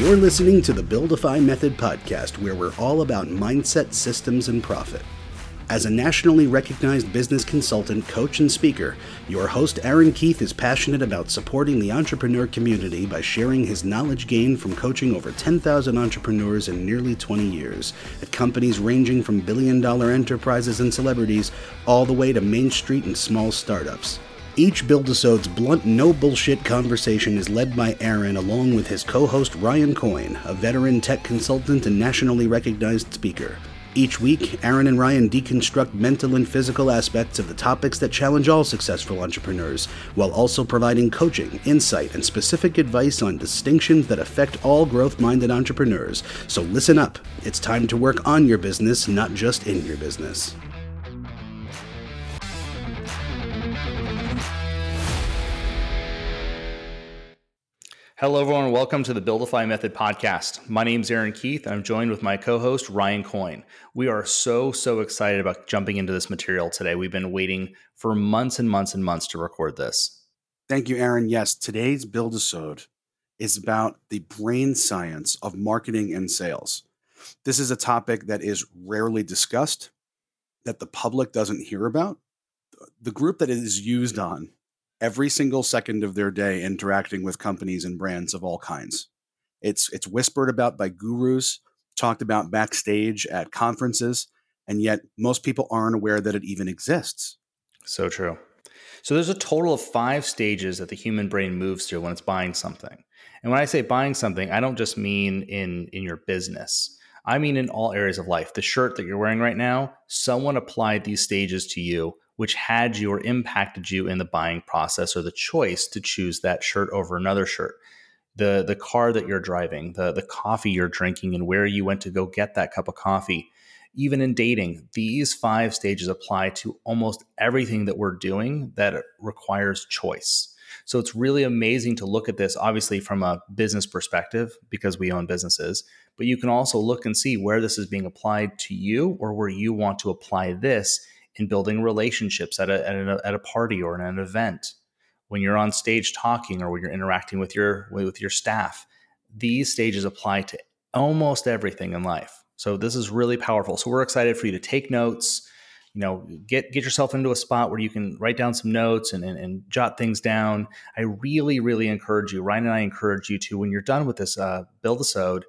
You're listening to the Buildify Method podcast, where we're all about mindset, systems, and profit. As a nationally recognized business consultant, coach, and speaker, your host Aaron Keith is passionate about supporting the entrepreneur community by sharing his knowledge gained from coaching over 10,000 entrepreneurs in nearly 20 years at companies ranging from billion dollar enterprises and celebrities all the way to Main Street and small startups. Each Buildisode's blunt, no bullshit conversation is led by Aaron along with his co host Ryan Coyne, a veteran tech consultant and nationally recognized speaker. Each week, Aaron and Ryan deconstruct mental and physical aspects of the topics that challenge all successful entrepreneurs, while also providing coaching, insight, and specific advice on distinctions that affect all growth minded entrepreneurs. So listen up. It's time to work on your business, not just in your business. Hello, everyone. Welcome to the Buildify Method podcast. My name is Aaron Keith. and I'm joined with my co host, Ryan Coyne. We are so, so excited about jumping into this material today. We've been waiting for months and months and months to record this. Thank you, Aaron. Yes, today's Buildisode is about the brain science of marketing and sales. This is a topic that is rarely discussed, that the public doesn't hear about. The group that it is used on every single second of their day interacting with companies and brands of all kinds. It's it's whispered about by gurus, talked about backstage at conferences, and yet most people aren't aware that it even exists. So true. So there's a total of 5 stages that the human brain moves through when it's buying something. And when I say buying something, I don't just mean in in your business. I mean in all areas of life. The shirt that you're wearing right now, someone applied these stages to you which had you or impacted you in the buying process or the choice to choose that shirt over another shirt. The the car that you're driving the the coffee you're drinking and where you went to go get that cup of coffee. Even in dating these five stages apply to almost everything that we're doing that requires choice. So it's really amazing to look at this obviously from a business perspective because we own businesses but you can also look and see where this is being applied to you or where you want to apply this in building relationships at a, at a, at a party or an event, when you're on stage talking or when you're interacting with your with your staff. These stages apply to almost everything in life. So this is really powerful. So we're excited for you to take notes. You know, get get yourself into a spot where you can write down some notes and, and, and jot things down. I really, really encourage you, Ryan and I encourage you to, when you're done with this uh, Buildisode,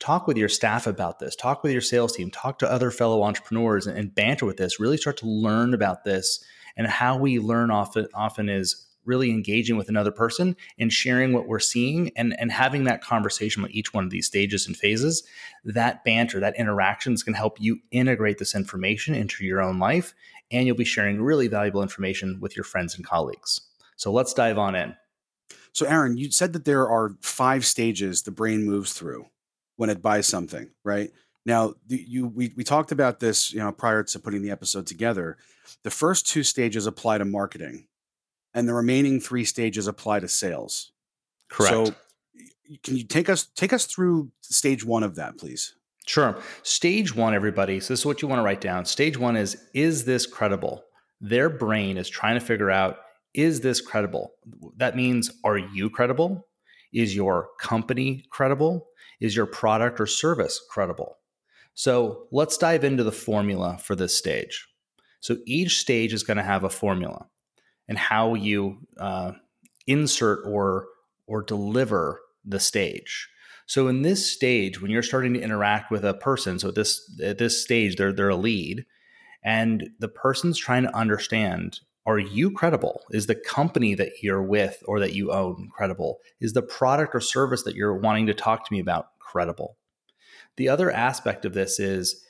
talk with your staff about this talk with your sales team talk to other fellow entrepreneurs and, and, banter with this really start to learn about this and how we learn often often is really engaging with another person and sharing what we're seeing and, and having that conversation with each one of these stages and phases. That banter that interaction is going to help you integrate this information into your own life and you'll be sharing really valuable information with your friends and colleagues. So let's dive on in. So aaron you said that there are five stages the brain moves through when it buys something, right? Now, the, you we we talked about this, you know, prior to putting the episode together. The first two stages apply to marketing, and the remaining three stages apply to sales. Correct. So, can you take us take us through stage one of that, please? Sure. Stage one, everybody. So this is what you want to write down. Stage one is: Is this credible? Their brain is trying to figure out: Is this credible? That means, are you credible? Is your company credible? Is your product or service credible? So let's dive into the formula for this stage. So each stage is going to have a formula and how you uh, insert or or deliver the stage. So in this stage, when you're starting to interact with a person, so at this at this stage they're they're a lead, and the person's trying to understand are you credible? Is the company that you're with or that you own credible? Is the product or service that you're wanting to talk to me about credible? The other aspect of this is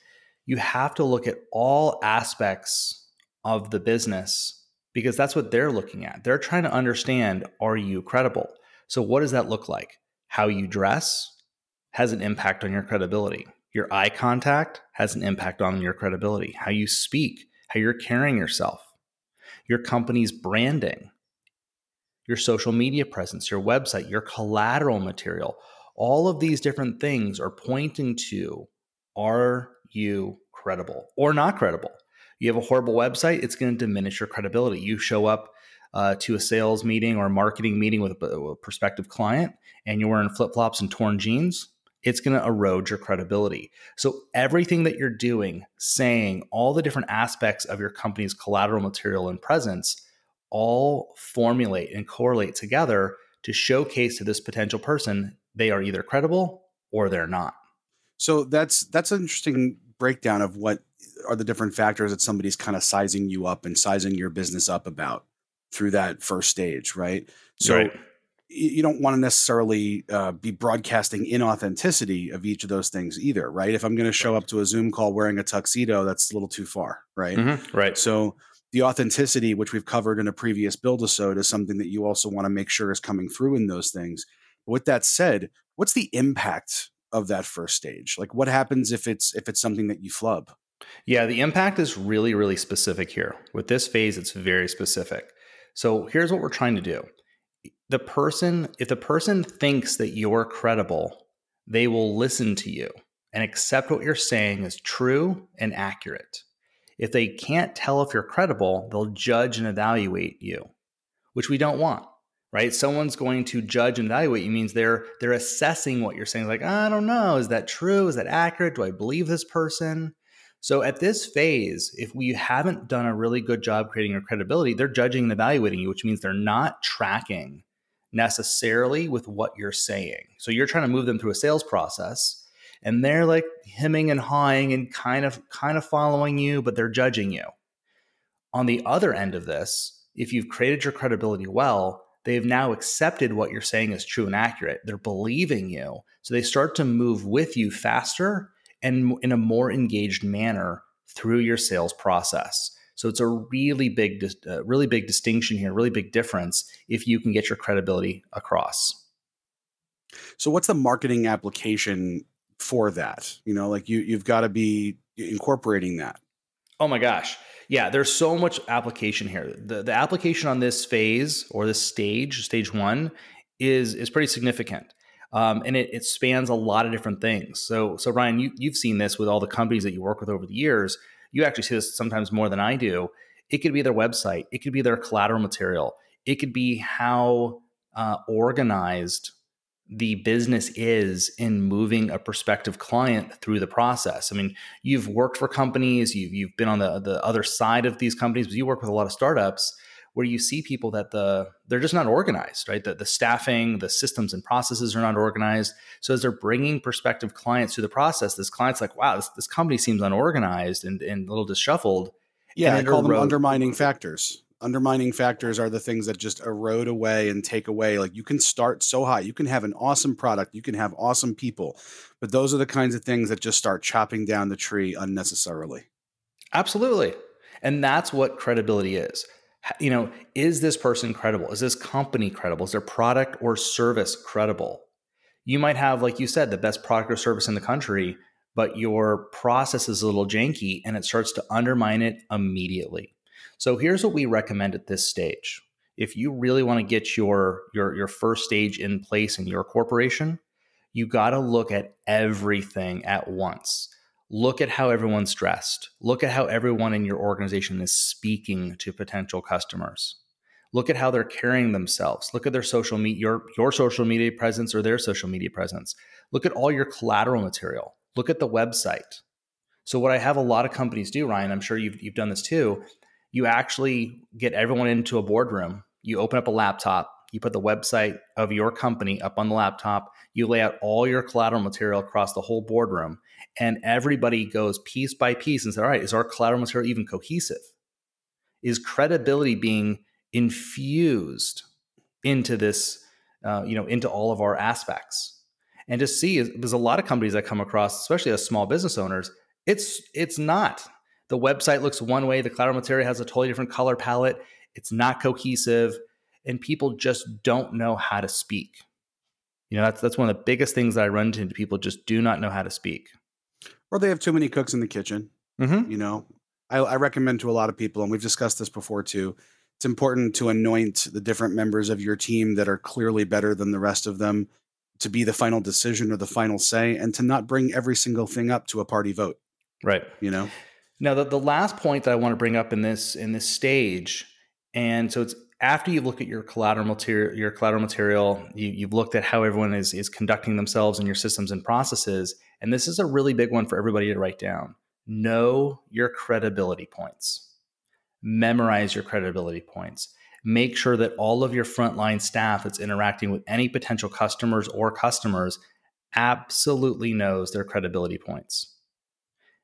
you have to look at all aspects of the business because that's what they're looking at. They're trying to understand are you credible? So, what does that look like? How you dress has an impact on your credibility. Your eye contact has an impact on your credibility. How you speak, how you're carrying yourself your company's branding, your social media presence, your website, your collateral material. All of these different things are pointing to are you credible or not credible? You have a horrible website, it's going to diminish your credibility. You show up uh, to a sales meeting or a marketing meeting with a, a prospective client and you're wearing flip flops and torn jeans, it's going to erode your credibility. So, everything that you're doing, saying, all the different aspects of your company's collateral material and presence all formulate and correlate together to showcase to this potential person they are either credible or they're not. So that's that's an interesting breakdown of what are the different factors that somebody's kind of sizing you up and sizing your business up about through that first stage, right? So right. You don't want to necessarily uh, be broadcasting inauthenticity of each of those things either, right? If I'm going to show up to a Zoom call wearing a tuxedo, that's a little too far, right? Mm-hmm. Right. So the authenticity, which we've covered in a previous build episode, is something that you also want to make sure is coming through in those things. with that said, what's the impact of that first stage? Like, what happens if it's if it's something that you flub? Yeah, the impact is really really specific here. With this phase, it's very specific. So here's what we're trying to do. The person, if the person thinks that you're credible, they will listen to you and accept what you're saying is true and accurate. If they can't tell if you're credible, they'll judge and evaluate you, which we don't want, right? Someone's going to judge and evaluate you means they're they're assessing what you're saying. Like, I don't know, is that true? Is that accurate? Do I believe this person? So at this phase, if we haven't done a really good job creating your credibility, they're judging and evaluating you, which means they're not tracking necessarily with what you're saying. So you're trying to move them through a sales process and they're like hemming and hawing and kind of kind of following you, but they're judging you. On the other end of this, if you've created your credibility well, they've now accepted what you're saying is true and accurate. They're believing you. So they start to move with you faster and in a more engaged manner through your sales process. So it's a really big, uh, really big distinction here, really big difference if you can get your credibility across. So what's the marketing application for that. You know, like you you've got to be incorporating that. Oh my gosh. Yeah, there's so much application here. The the application on this phase or this stage, stage one, is is pretty significant. Um, and it, it spans a lot of different things. So, so Ryan, you, you've seen this with all the companies that you work with over the years. You actually see this sometimes more than I do. It could be their website, it could be their collateral material, it could be how uh, organized the business is in moving a prospective client through the process. I mean, you've worked for companies, you've, you've been on the, the other side of these companies, but you work with a lot of startups where you see people that the they're just not organized, right? The, the staffing, the systems and processes are not organized. So as they're bringing prospective clients through the process, this client's like, wow, this, this company seems unorganized and, and a little disshuffled. Yeah, I call them undermining factors. Undermining factors are the things that just erode away and take away. Like you can start so high you can have an awesome product. You can have awesome people. But those are the kinds of things that just start chopping down the tree unnecessarily. Absolutely. And that's what credibility is you know is this person credible is this company credible is their product or service credible you might have like you said the best product or service in the country but your process is a little janky and it starts to undermine it immediately so here's what we recommend at this stage. If you really want to get your your your first stage in place in your corporation, you got to look at everything at once. Look at how everyone's dressed. Look at how everyone in your organization is speaking to potential customers. Look at how they're carrying themselves. Look at their social media, your, your social media presence or their social media presence. Look at all your collateral material. Look at the website. So, what I have a lot of companies do, Ryan, I'm sure you've, you've done this too, you actually get everyone into a boardroom. You open up a laptop, you put the website of your company up on the laptop, you lay out all your collateral material across the whole boardroom, and everybody goes piece by piece and says, All right, is our collateral material even cohesive? Is credibility being infused into this, uh, you know, into all of our aspects? And to see, there's a lot of companies that come across, especially as small business owners, it's it's not the website looks one way, the collateral material has a totally different color palette, it's not cohesive, and people just don't know how to speak. You know, that's that's one of the biggest things that I run into. People just do not know how to speak. Or they have too many cooks in the kitchen. Mm-hmm. You know, I, I recommend to a lot of people, and we've discussed this before too. It's important to anoint the different members of your team that are clearly better than the rest of them to be the final decision or the final say, and to not bring every single thing up to a party vote. Right. You know. Now, the, the last point that I want to bring up in this in this stage, and so it's after you've looked at your collateral material, your collateral material, you, have looked at how everyone is is conducting themselves in your systems and processes, and this is a really big one for everybody to write down. Know your credibility points. Memorize your credibility points. Make sure that all of your frontline staff that's interacting with any potential customers or customers absolutely knows their credibility points.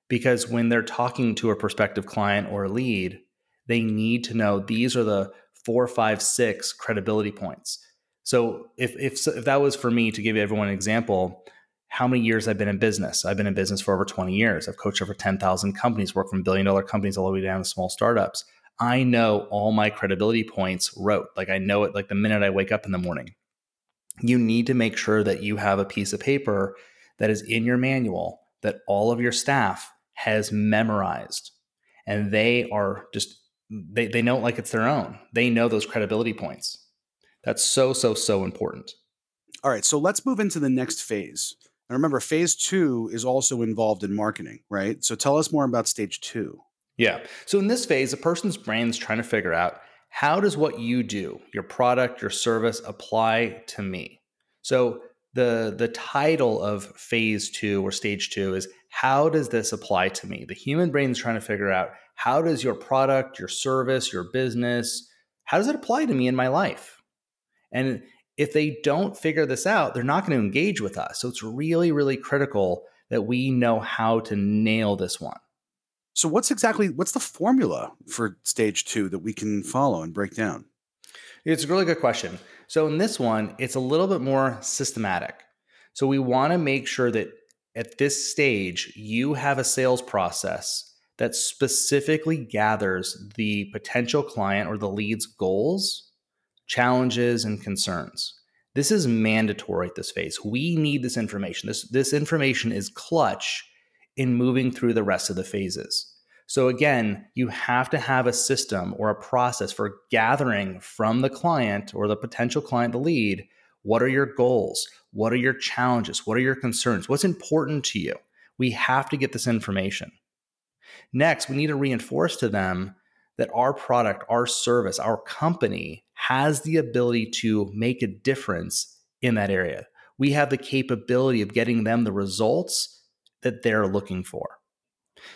Because when they're talking to a prospective client or lead, they need to know these are the four, five, six credibility points. So if if if that was for me to give everyone an example, how many years I've been in business? I've been in business for over 20 years. I've coached over 10,000 companies, worked from billion dollar companies all the way down to small startups. I know all my credibility points rote. Like I know it like the minute I wake up in the morning. You need to make sure that you have a piece of paper that is in your manual that all of your staff has memorized and they are just they, they know it like it's their own. They know those credibility points. That's so, so, so important. All right. So let's move into the next phase. And remember, phase two is also involved in marketing, right? So tell us more about stage two. Yeah. So in this phase, a person's brain is trying to figure out how does what you do, your product, your service, apply to me? So the the title of phase two or stage two is how does this apply to me? The human brain is trying to figure out how does your product, your service, your business, how does it apply to me in my life? And if they don't figure this out, they're not going to engage with us. So it's really, really critical that we know how to nail this one. So what's exactly what's the formula for stage two that we can follow and break down? It's a really good question. So in this one, it's a little bit more systematic. So we want to make sure that at this stage, you have a sales process that specifically gathers the potential client or the lead's goals, challenges, and concerns. This is mandatory at this phase. We need this information. This, this information is clutch in moving through the rest of the phases. So, again, you have to have a system or a process for gathering from the client or the potential client, the lead, what are your goals? What are your challenges? What are your concerns? What's important to you? We have to get this information. Next, we need to reinforce to them that our product, our service, our company has the ability to make a difference in that area. We have the capability of getting them the results that they're looking for.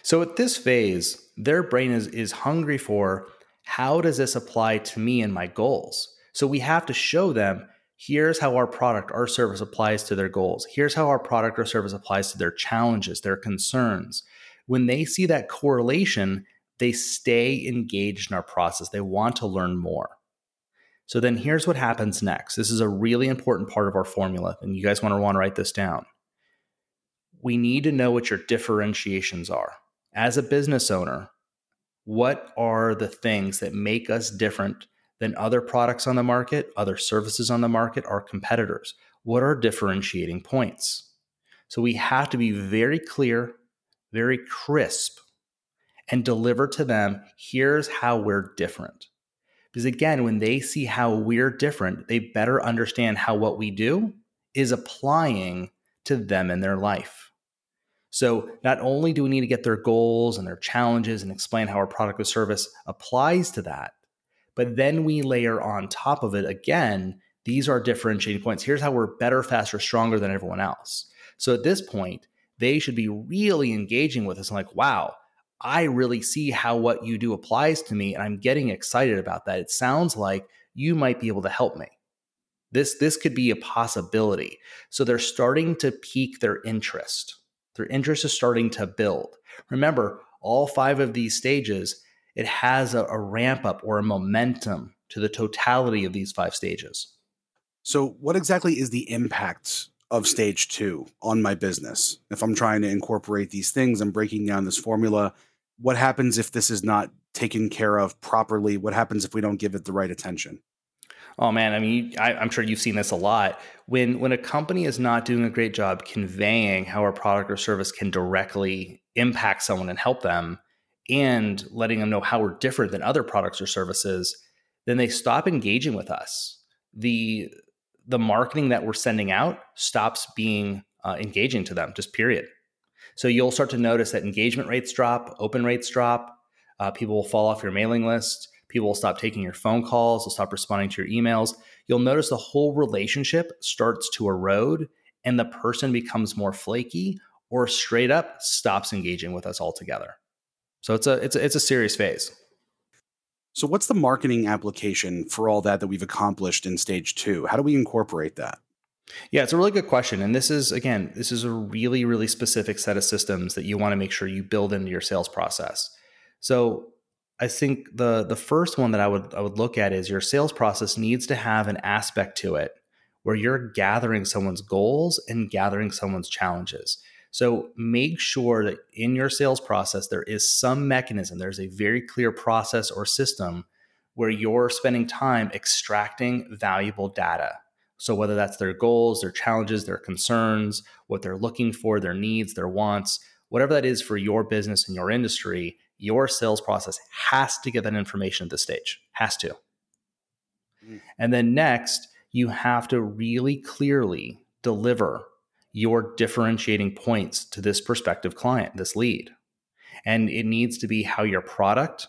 So at this phase, their brain is, is hungry for how does this apply to me and my goals? So we have to show them here's how our product, our service applies to their goals. Here's how our product or service applies to their challenges, their concerns when they see that correlation, they stay engaged in our process. They want to learn more. So then here's what happens next. This is a really important part of our formula, and you guys want to want to write this down. We need to know what your differentiations are. As a business owner, what are the things that make us different than other products on the market, other services on the market, our competitors? What are differentiating points? So we have to be very clear very crisp, and deliver to them here's how we're different. Because again, when they see how we're different, they better understand how what we do is applying to them in their life. So, not only do we need to get their goals and their challenges and explain how our product or service applies to that, but then we layer on top of it again, these are differentiating points. Here's how we're better, faster, stronger than everyone else. So, at this point, they should be really engaging with us and like, wow, I really see how what you do applies to me and I'm getting excited about that. It sounds like you might be able to help me. This this could be a possibility. So they're starting to pique their interest. Their interest is starting to build. Remember, all five of these stages, it has a, a ramp up or a momentum to the totality of these five stages. So, what exactly is the impact of stage two on my business. If I'm trying to incorporate these things, I'm breaking down this formula. What happens if this is not taken care of properly? What happens if we don't give it the right attention? Oh man, I mean, I, am sure you've seen this a lot. When when a company is not doing a great job conveying how a product or service can directly impact someone and help them, and letting them know how we're different than other products or services, then they stop engaging with us. The the marketing that we're sending out stops being uh, engaging to them, just period. So you'll start to notice that engagement rates drop, open rates drop, uh, people will fall off your mailing list, People will stop taking your phone calls, they'll stop responding to your emails. You'll notice the whole relationship starts to erode and the person becomes more flaky or straight up stops engaging with us altogether. So it's a it's a, it's a serious phase. So what's the marketing application for all that that we've accomplished in stage 2? How do we incorporate that? Yeah, it's a really good question. And this is, again, this is a really, really specific set of systems that you want to make sure you build into your sales process. So I think the the first one that I would I would look at is your sales process needs to have an aspect to it where you're gathering someone's goals and gathering someone's challenges. So make sure that in your sales process there is some mechanism, there's a very clear process or system where you're spending time extracting valuable data so, whether that's their goals, their challenges, their concerns, what they're looking for, their needs, their wants, whatever that is for your business and your industry, your sales process has to get that information at this stage, has to. Mm. And then next, you have to really clearly deliver your differentiating points to this prospective client, this lead. And it needs to be how your product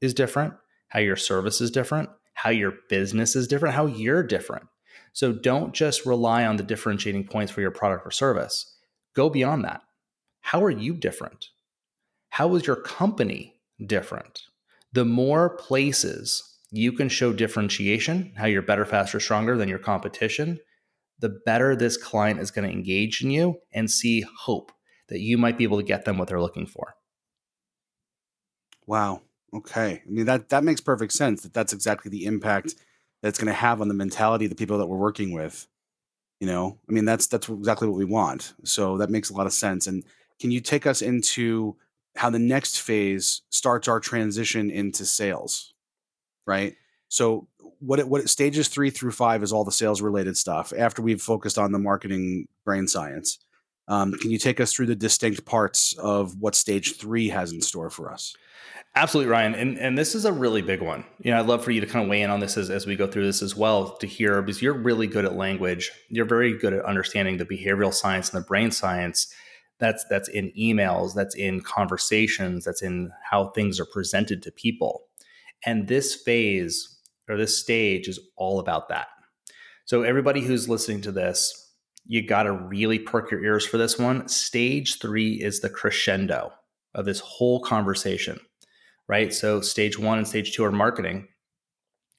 is different, how your service is different, how your business is different, how you're different. So don't just rely on the differentiating points for your product or service. Go beyond that. How are you different? How is your company different? The more places you can show differentiation, how you're better, faster, stronger than your competition, the better this client is going to engage in you and see hope that you might be able to get them what they're looking for. Wow. Okay. I mean that that makes perfect sense that that's exactly the impact that's going to have on the mentality of the people that we're working with. You know, I mean, that's that's exactly what we want. So that makes a lot of sense. And can you take us into how the next phase starts our transition into sales, right? So what it, what stages three through five is all the sales related stuff. After we've focused on the marketing brain science, um, can you take us through the distinct parts of what stage three has in store for us? Absolutely, Ryan. And and this is a really big one. You know, I'd love for you to kind of weigh in on this as, as we go through this as well to hear because you're really good at language. You're very good at understanding the behavioral science and the brain science that's that's in emails, that's in conversations, that's in how things are presented to people. And this phase or this stage is all about that. So everybody who's listening to this, you got to really perk your ears for this one. Stage 3 is the crescendo of this whole conversation right? So stage one and stage two are marketing.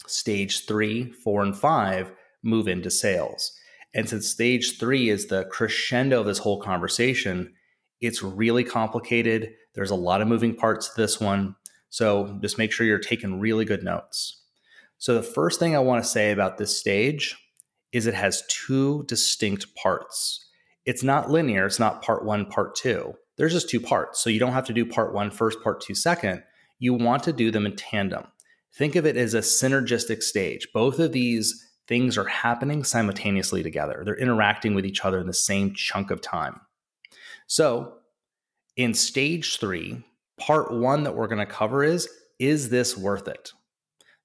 Stage three, four, and five move into sales. And since stage three is the crescendo of this whole conversation, it's really complicated. There's a lot of moving parts to this one. So just make sure you're taking really good notes. So, the first thing I want to say about this stage is it has two distinct parts. It's not linear, it's not part one, part two. There's just two parts. So, you don't have to do part one first, part two second you want to do them in tandem. Think of it as a synergistic stage. Both of these things are happening simultaneously together, they're interacting with each other in the same chunk of time. So, in stage three, part one that we're going to cover is Is this worth it?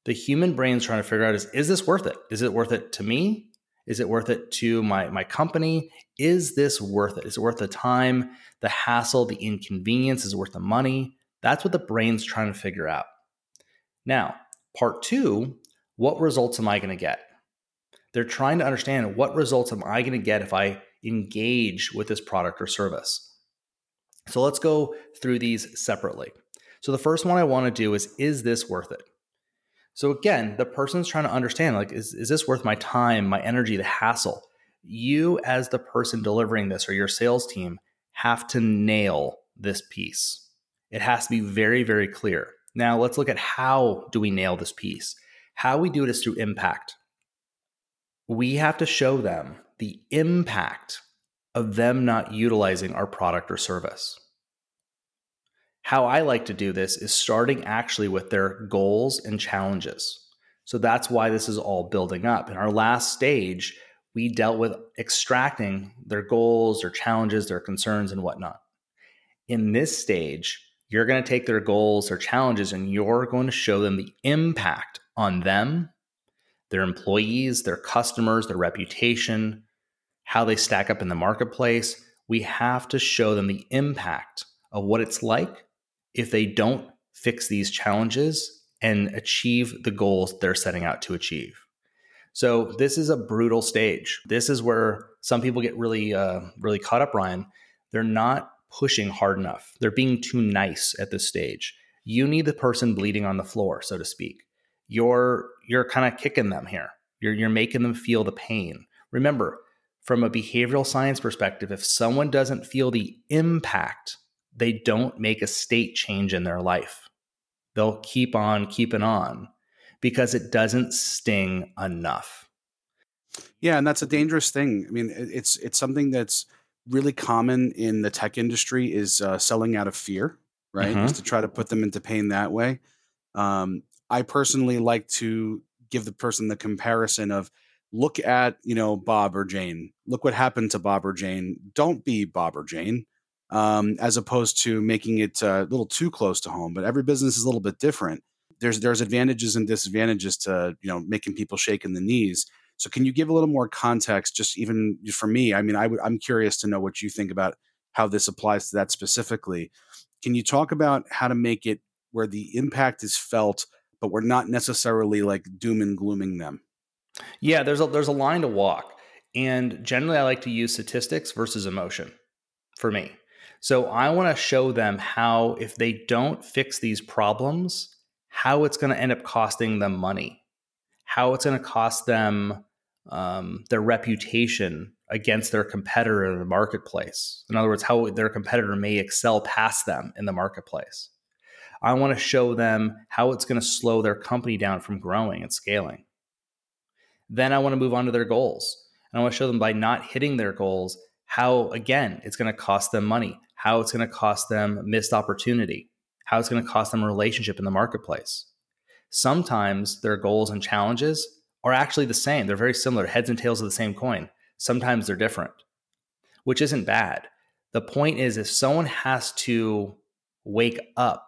The human brain's trying to figure out is Is this worth it? Is it worth it to me? Is it worth it to my, my company? Is this worth it? Is it worth the time, the hassle, the inconvenience? Is it worth the money? That's what the brain's trying to figure out. Now, part two what results am I going to get? They're trying to understand what results am I going to get if I engage with this product or service. So let's go through these separately. So the first one I want to do is is this worth it? So again, the person's trying to understand like is, is this worth my time, my energy, the hassle? You as the person delivering this or your sales team have to nail this piece. It has to be very, very clear. Now, let's look at how do we nail this piece? How we do it is through impact. We have to show them the impact of them not utilizing our product or service. How I like to do this is starting actually with their goals and challenges. So that's why this is all building up. In our last stage, we dealt with extracting their goals, their challenges, their concerns, and whatnot. In this stage, you're going to take their goals, their challenges, and you're going to show them the impact on them, their employees, their customers, their reputation, how they stack up in the marketplace. We have to show them the impact of what it's like if they don't fix these challenges and achieve the goals they're setting out to achieve. So this is a brutal stage. This is where some people get really, uh, really caught up. Ryan, they're not pushing hard enough. They're being too nice at this stage. You need the person bleeding on the floor, so to speak. You're you're kind of kicking them here. You're you're making them feel the pain. Remember, from a behavioral science perspective, if someone doesn't feel the impact, they don't make a state change in their life. They'll keep on keeping on because it doesn't sting enough. Yeah, and that's a dangerous thing. I mean, it's it's something that's really common in the tech industry is uh, selling out of fear, right? Mm-hmm. Is to try to put them into pain that way. Um, I personally like to give the person the comparison of look at you know Bob or Jane. Look what happened to Bob or Jane. Don't be Bob or Jane, um, as opposed to making it uh, a little too close to home. But every business is a little bit different. There's there's advantages and disadvantages to you know making people shake in the knees. So can you give a little more context, just even for me? I mean, i w- I'm curious to know what you think about how this applies to that specifically. Can you talk about how to make it where the impact is felt, but we're not necessarily like doom and glooming them? Yeah, there's a there's a line to walk, and generally I like to use statistics versus emotion for me. So I want to show them how if they don't fix these problems, how it's going to end up costing them money how it's going to cost them um, their reputation against their competitor in the marketplace. In other words, how their competitor may excel past them in the marketplace. I want to show them how it's going to slow their company down from growing and scaling. Then I want to move on to their goals. And I want to show them by not hitting their goals, how, again, it's going to cost them money, how it's going to cost them missed opportunity, how it's going to cost them a relationship in the marketplace sometimes their goals and challenges are actually the same. They're very similar, heads and tails of the same coin. Sometimes they're different, which isn't bad. The point is, if someone has to wake up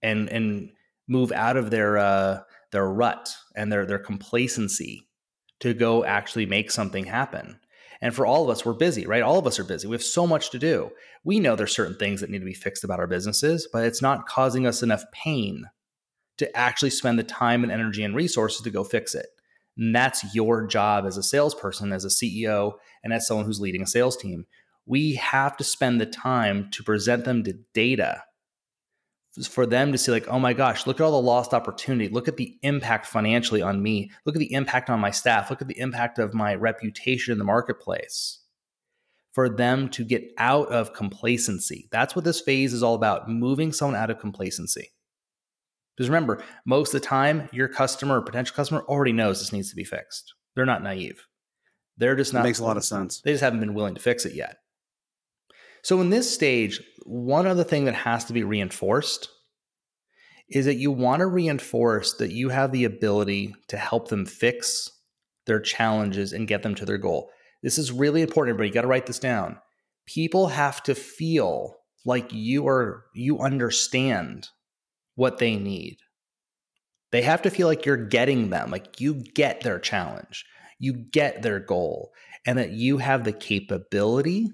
and and move out of their uh, their rut and their their complacency to go actually make something happen. And for all of us, we're busy, right? All of us are busy. We have so much to do. We know there's certain things that need to be fixed about our businesses, but it's not causing us enough pain to actually spend the time and energy and resources to go fix it. And that's your job as a salesperson, as a CEO, and as someone who's leading a sales team. We have to spend the time to present them to data for them to see, like, oh my gosh, look at all the lost opportunity. Look at the impact financially on me. Look at the impact on my staff. Look at the impact of my reputation in the marketplace. For them to get out of complacency. That's what this phase is all about moving someone out of complacency. Because remember, most of the time, your customer or potential customer already knows this needs to be fixed. They're not naive. They're just not. It makes a lot of sense. They just haven't been willing to fix it yet. So, in this stage, one other thing that has to be reinforced is that you want to reinforce that you have the ability to help them fix their challenges and get them to their goal. This is really important, but You got to write this down. People have to feel like you are you understand what they need. They have to feel like you're getting them, like you get their challenge, you get their goal, and that you have the capability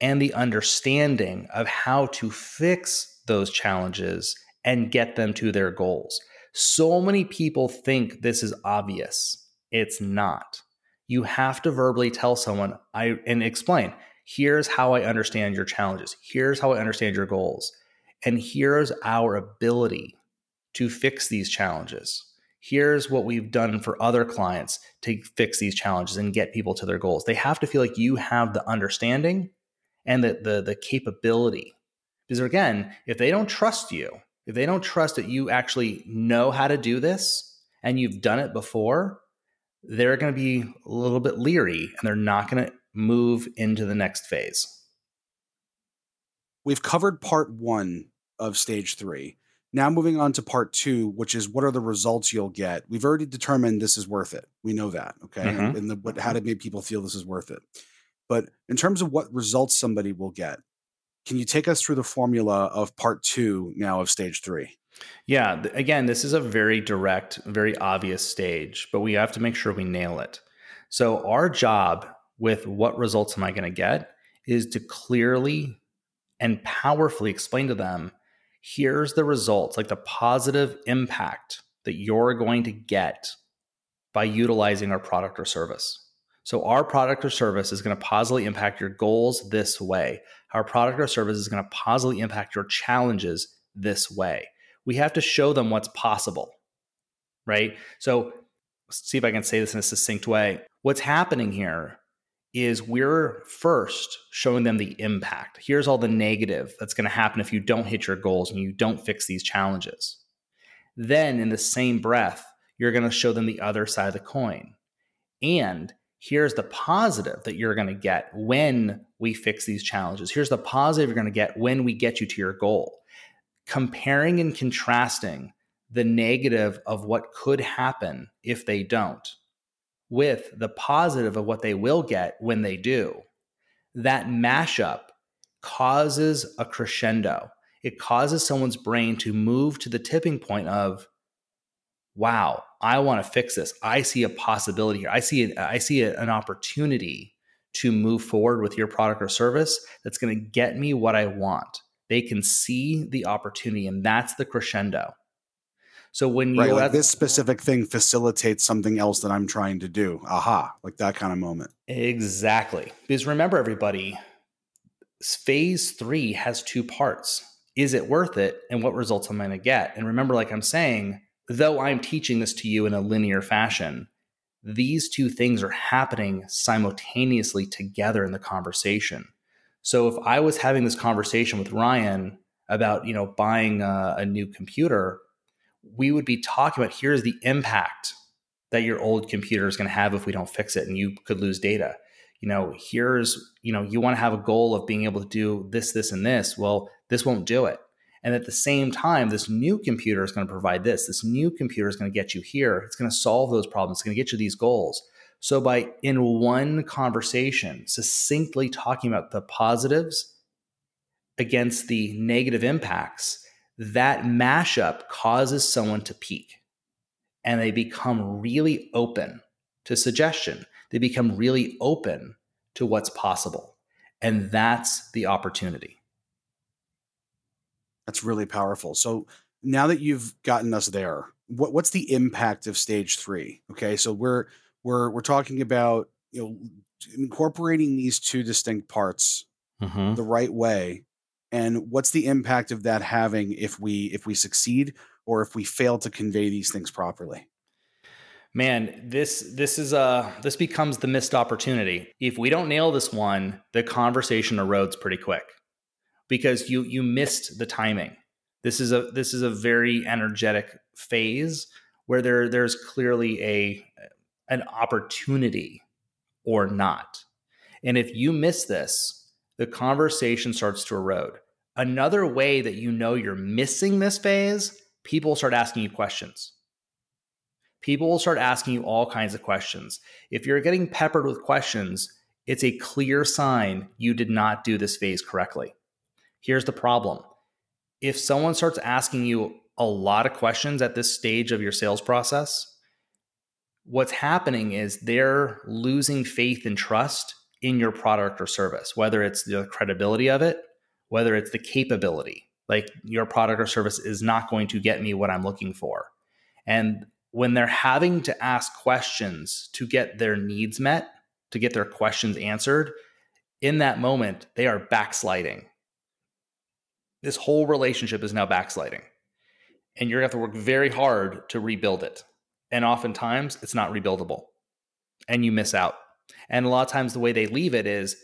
and the understanding of how to fix those challenges and get them to their goals. So many people think this is obvious. It's not. You have to verbally tell someone I and explain, here's how I understand your challenges. Here's how I understand your goals. And here's our ability to fix these challenges. Here's what we've done for other clients to fix these challenges and get people to their goals. They have to feel like you have the understanding and the, the, the capability. Because again, if they don't trust you, if they don't trust that you actually know how to do this and you've done it before, they're going to be a little bit leery and they're not going to move into the next phase we've covered part one of stage three. Now moving on to part two, which is what are the results you'll get. We've already determined this is worth it. We know that, okay, mm-hmm. and, and the, what, how to make people feel this is worth it. But in terms of what results somebody will get, can you take us through the formula of part two now of stage three? Yeah, again, this is a very direct, very obvious stage, but we have to make sure we nail it. So, our job with what results am I going to get is to clearly and powerfully explain to them here's the results, like the positive impact that you're going to get by utilizing our product or service. So, our product or service is going to positively impact your goals this way. Our product or service is going to positively impact your challenges this way. We have to show them what's possible, right? So, see if I can say this in a succinct way. What's happening here is we're first showing them the impact. Here's all the negative that's going to happen if you don't hit your goals and you don't fix these challenges. Then, in the same breath, you're going to show them the other side of the coin. And here's the positive that you're going to get when we fix these challenges. Here's the positive you're going to get when we get you to your goal. Comparing and contrasting the negative of what could happen if they don't with the positive of what they will get when they do. That mashup causes a crescendo. It causes someone's brain to move to the tipping point of, wow, I want to fix this. I see a possibility here. I see a, I see a, an opportunity to move forward with your product or service that's going to get me what I want. They can see the opportunity, and that's the crescendo. So when you right, like this specific thing facilitates something else that I'm trying to do. Aha, like that kind of moment. Exactly. Because remember, everybody, phase three has two parts. Is it worth it? And what results am I going to get? And remember, like I'm saying, though I'm teaching this to you in a linear fashion, these two things are happening simultaneously together in the conversation. So if I was having this conversation with Ryan about, you know, buying a, a new computer, we would be talking about here's the impact that your old computer is going to have if we don't fix it and you could lose data. You know here's you know you want to have a goal of being able to do this this and this. Well this won't do it and at the same time this new computer is going to provide this this new computer is going to get you here it's going to solve those problems it's going to get you these goals so by in one conversation succinctly talking about the positives against the negative impacts that mashup causes someone to peak and they become really open to suggestion. They become really open to what's possible. And that's the opportunity. That's really powerful. So now that you've gotten us there, what, what's the impact of stage three? Okay, so we're we're we're talking about you know incorporating these two distinct parts mm-hmm. the right way and what's the impact of that having if we if we succeed or if we fail to convey these things properly man this this is a this becomes the missed opportunity if we don't nail this one the conversation erodes pretty quick because you you missed the timing this is a this is a very energetic phase where there there's clearly a an opportunity or not and if you miss this the conversation starts to erode. Another way that you know you're missing this phase, people start asking you questions. People will start asking you all kinds of questions. If you're getting peppered with questions, it's a clear sign you did not do this phase correctly. Here's the problem if someone starts asking you a lot of questions at this stage of your sales process, what's happening is they're losing faith and trust in your product or service, whether it's the credibility of it, whether it's the capability. Like your product or service is not going to get me what I'm looking for. And when they're having to ask questions to get their needs met, to get their questions answered, in that moment, they are backsliding. This whole relationship is now backsliding. And you're going to have to work very hard to rebuild it. And oftentimes, it's not rebuildable. And you miss out. And a lot of times the way they leave it is,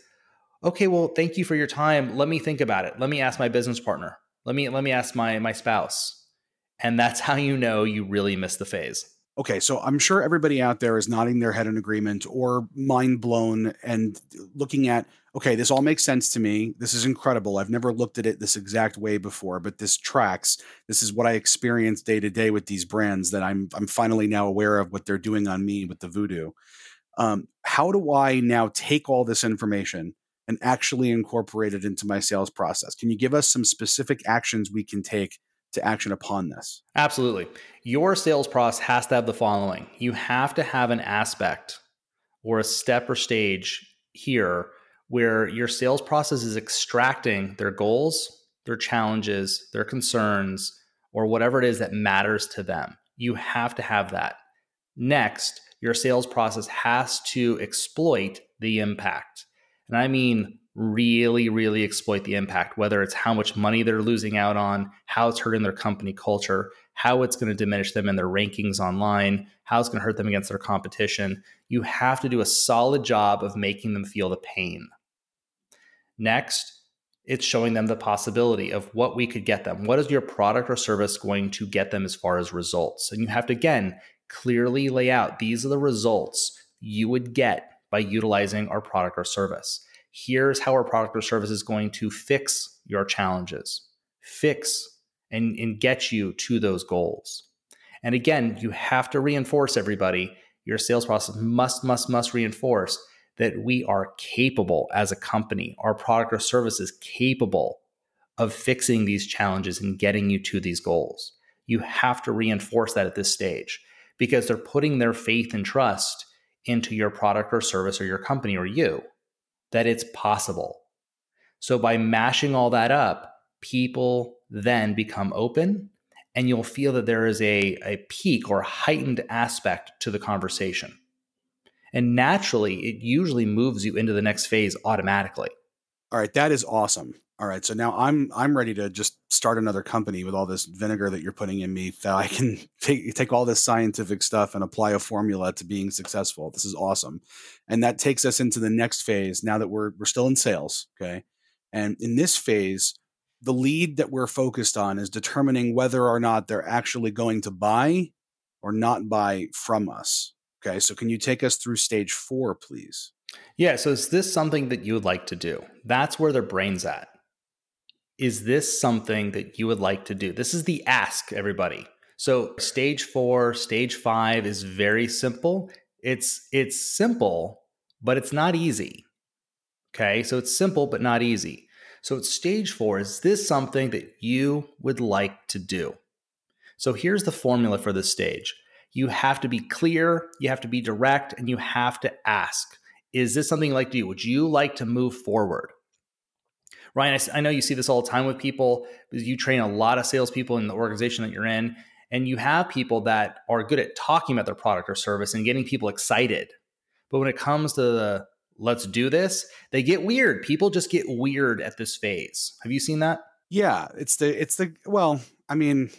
okay, well, thank you for your time. Let me think about it. Let me ask my business partner. Let me let me ask my my spouse. And that's how you know you really missed the phase. Okay, so I'm sure everybody out there is nodding their head in agreement or mind blown and looking at, okay, this all makes sense to me. This is incredible. I've never looked at it this exact way before, but this tracks. This is what I experience day to day with these brands that I'm I'm finally now aware of what they're doing on me with the voodoo um, how do I now take all this information and actually incorporate it into my sales process? Can you give us some specific actions we can take to action upon this? Absolutely. Your sales process has to have the following you have to have an aspect or a step or stage here where your sales process is extracting their goals, their challenges, their concerns, or whatever it is that matters to them. You have to have that. Next, your sales process has to exploit the impact. And I mean, really, really exploit the impact, whether it's how much money they're losing out on, how it's hurting their company culture, how it's going to diminish them in their rankings online, how it's going to hurt them against their competition. You have to do a solid job of making them feel the pain. Next, it's showing them the possibility of what we could get them. What is your product or service going to get them as far as results? And you have to, again, clearly lay out these are the results you would get by utilizing our product or service. Here's how our product or service is going to fix your challenges, fix and, and get you to those goals. And again, you have to reinforce everybody. Your sales process must, must, must reinforce that we are capable as a company, our product or service is capable of fixing these challenges and getting you to these goals. You have to reinforce that at this stage because they're putting their faith and trust into your product or service or your company or you that it's possible. So by mashing all that up, people then become open and you'll feel that there is a, a peak or heightened aspect to the conversation. And naturally, it usually moves you into the next phase automatically. All right, that is awesome. All right, so now I'm I'm ready to just start another company with all this vinegar that you're putting in me. That I can take take all this scientific stuff and apply a formula to being successful. This is awesome, and that takes us into the next phase. Now that we're we're still in sales, okay, and in this phase, the lead that we're focused on is determining whether or not they're actually going to buy or not buy from us. Okay, so can you take us through stage four, please? Yeah, so is this something that you would like to do? That's where their brain's at. Is this something that you would like to do? This is the ask, everybody. So stage four, stage five is very simple. It's it's simple, but it's not easy. Okay, so it's simple but not easy. So it's stage four. Is this something that you would like to do? So here's the formula for this stage. You have to be clear, you have to be direct, and you have to ask Is this something you like to do? Would you like to move forward? Ryan, I, I know you see this all the time with people because you train a lot of salespeople in the organization that you're in, and you have people that are good at talking about their product or service and getting people excited. But when it comes to the let's do this, they get weird. People just get weird at this phase. Have you seen that? Yeah, it's the it's the well, I mean,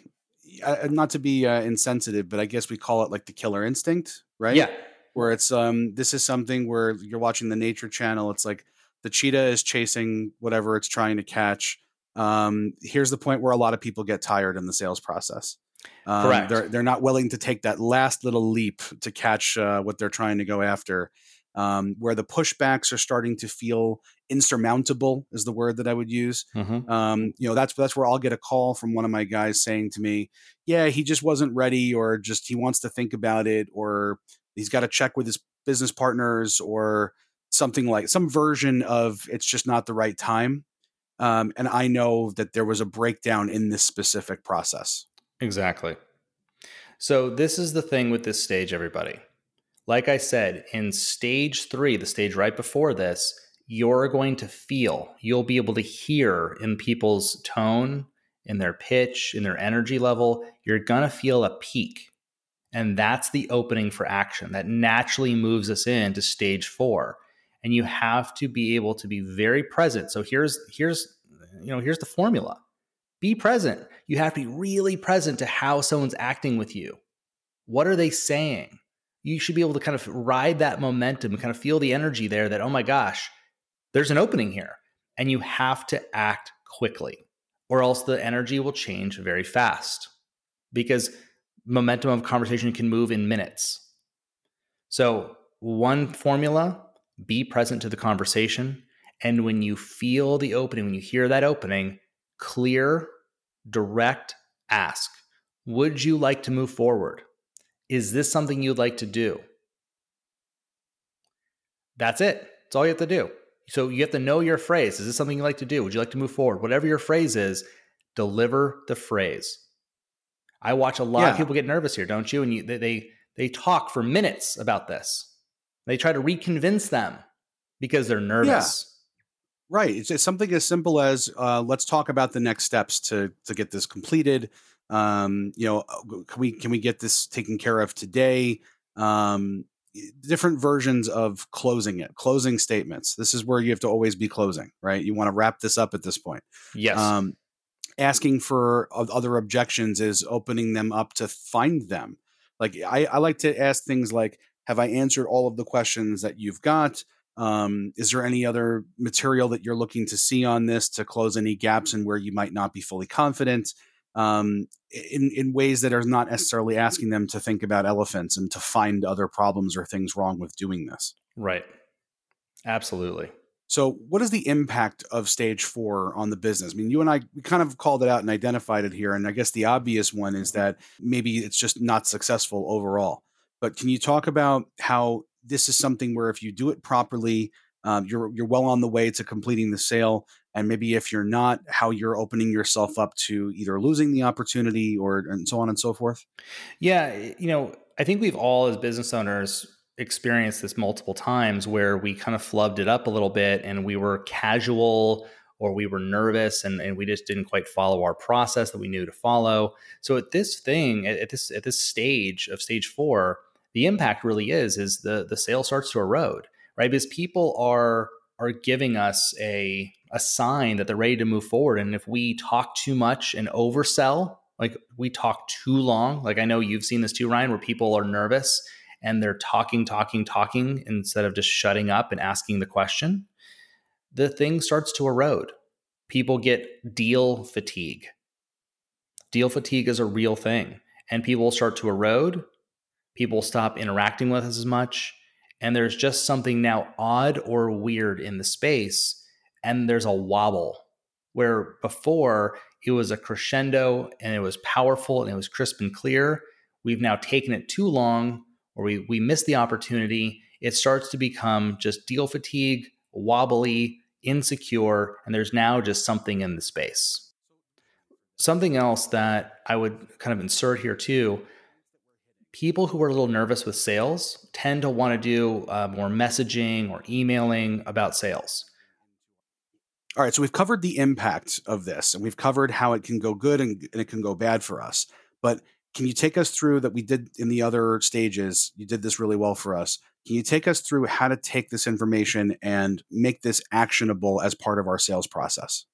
uh, not to be uh, insensitive, but I guess we call it like the killer instinct, right? Yeah. Where it's um this is something where you're watching the nature channel, it's like the cheetah is chasing whatever it's trying to catch. Um, here's the point where a lot of people get tired in the sales process. Um, Correct. They're they're not willing to take that last little leap to catch uh, what they're trying to go after. Um, where the pushbacks are starting to feel insurmountable is the word that I would use. Mm-hmm. Um, you know, that's that's where I'll get a call from one of my guys saying to me, "Yeah, he just wasn't ready, or just he wants to think about it, or he's got to check with his business partners, or something like some version of it's just not the right time." Um, and I know that there was a breakdown in this specific process. Exactly. So this is the thing with this stage, everybody. Like I said, in stage three, the stage right before this, you're going to feel, you'll be able to hear in people's tone, in their pitch, in their energy level, you're going to feel a peak. And that's the opening for action that naturally moves us into stage four. And you have to be able to be very present. So here's, here's, you know, here's the formula be present. You have to be really present to how someone's acting with you. What are they saying? You should be able to kind of ride that momentum kind of feel the energy there that, oh my gosh, there's an opening here and you have to act quickly or else the energy will change very fast because momentum of conversation can move in minutes. So, one formula be present to the conversation. And when you feel the opening, when you hear that opening, clear, direct ask Would you like to move forward? Is this something you'd like to do? That's it. That's all you have to do. So you have to know your phrase. Is this something you like to do? Would you like to move forward? Whatever your phrase is, deliver the phrase. I watch a lot yeah. of people get nervous here, don't you? And you, they, they they talk for minutes about this. They try to reconvince them because they're nervous. Yeah. Right. It's, it's something as simple as uh, let's talk about the next steps to to get this completed. Um, you know, uh, can we can we get this taken care of today? Um, different versions of closing it, closing statements. This is where you have to always be closing, right? You want to wrap this up at this point. Yes. Um, asking for other objections is opening them up to find them. Like I, I like to ask things like, "Have I answered all of the questions that you've got?" Um, is there any other material that you're looking to see on this to close any gaps and where you might not be fully confident? Um, in in ways that are not necessarily asking them to think about elephants and to find other problems or things wrong with doing this. Right. Absolutely. So, what is the impact of stage four on the business? I mean, you and I we kind of called it out and identified it here, and I guess the obvious one is that maybe it's just not successful overall. But can you talk about how this is something where if you do it properly, um, you're you're well on the way to completing the sale. And maybe if you're not, how you're opening yourself up to either losing the opportunity or and so on and so forth. Yeah, you know, I think we've all as business owners experienced this multiple times where we kind of flubbed it up a little bit and we were casual or we were nervous and, and we just didn't quite follow our process that we knew to follow. So at this thing, at this at this stage of stage four, the impact really is is the the sale starts to erode, right? Because people are are giving us a a sign that they're ready to move forward. And if we talk too much and oversell, like we talk too long, like I know you've seen this too, Ryan, where people are nervous and they're talking, talking, talking instead of just shutting up and asking the question, the thing starts to erode. People get deal fatigue. Deal fatigue is a real thing, and people start to erode people stop interacting with us as much and there's just something now odd or weird in the space and there's a wobble where before it was a crescendo and it was powerful and it was crisp and clear. We've now taken it too long or we we missed the opportunity. It starts to become just deal fatigue wobbly insecure and there's now just something in the space. Something else that i would kind of insert here too people who are a little nervous with sales tend to want to do uh, more messaging or emailing about sales. All right, so we've covered the impact of this and we've covered how it can go good and, and it can go bad for us. But can you take us through that we did in the other stages? You did this really well for us. Can you take us through how to take this information and make this actionable as part of our sales process?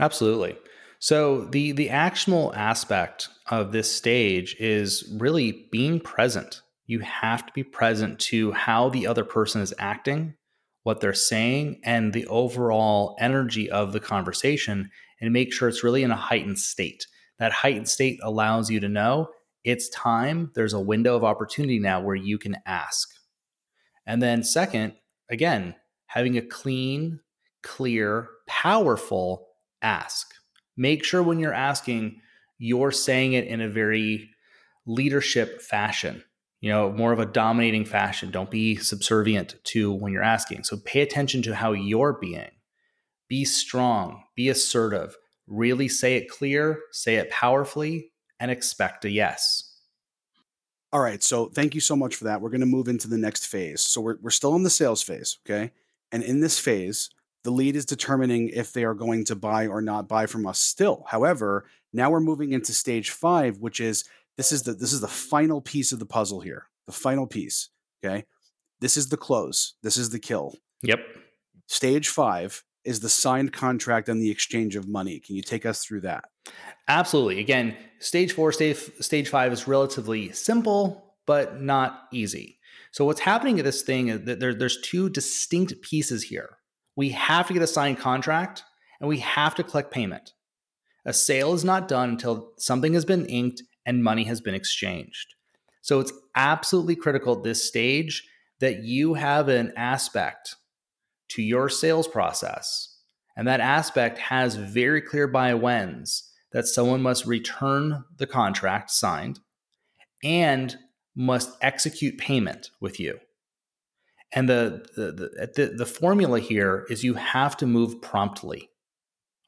Absolutely. So the the actionable aspect of this stage is really being present. You have to be present to how the other person is acting, what they're saying, and the overall energy of the conversation, and make sure it's really in a heightened state. That heightened state allows you to know it's time. There's a window of opportunity now where you can ask. And then, second, again, having a clean, clear, powerful ask make sure when you're asking, you're saying it in a very leadership fashion, you know, more of a dominating fashion. Don't be subservient to when you're asking. So pay attention to how you're being. Be strong, be assertive, really say it clear, say it powerfully, and expect a yes. All right. So thank you so much for that. We're going to move into the next phase. So we're, we're still in the sales phase. Okay. And in this phase, the lead is determining if they are going to buy or not buy from us still. However, now we're moving into stage 5, which is this is the this is the final piece of the puzzle here. The final piece, okay? This is the close. This is the kill. Yep. Stage 5 is the signed contract and the exchange of money. Can you take us through that? Absolutely. Again, stage 4, stage stage 5 is relatively simple but not easy. So what's happening at this thing is that there, there's two distinct pieces here we have to get a signed contract and we have to collect payment. A sale is not done until something has been inked and money has been exchanged. So it's absolutely critical at this stage that you have an aspect to your sales process. And that aspect has very clear by whens that someone must return the contract signed and must execute payment with you. And the, the, the, the, the formula here is you have to move promptly.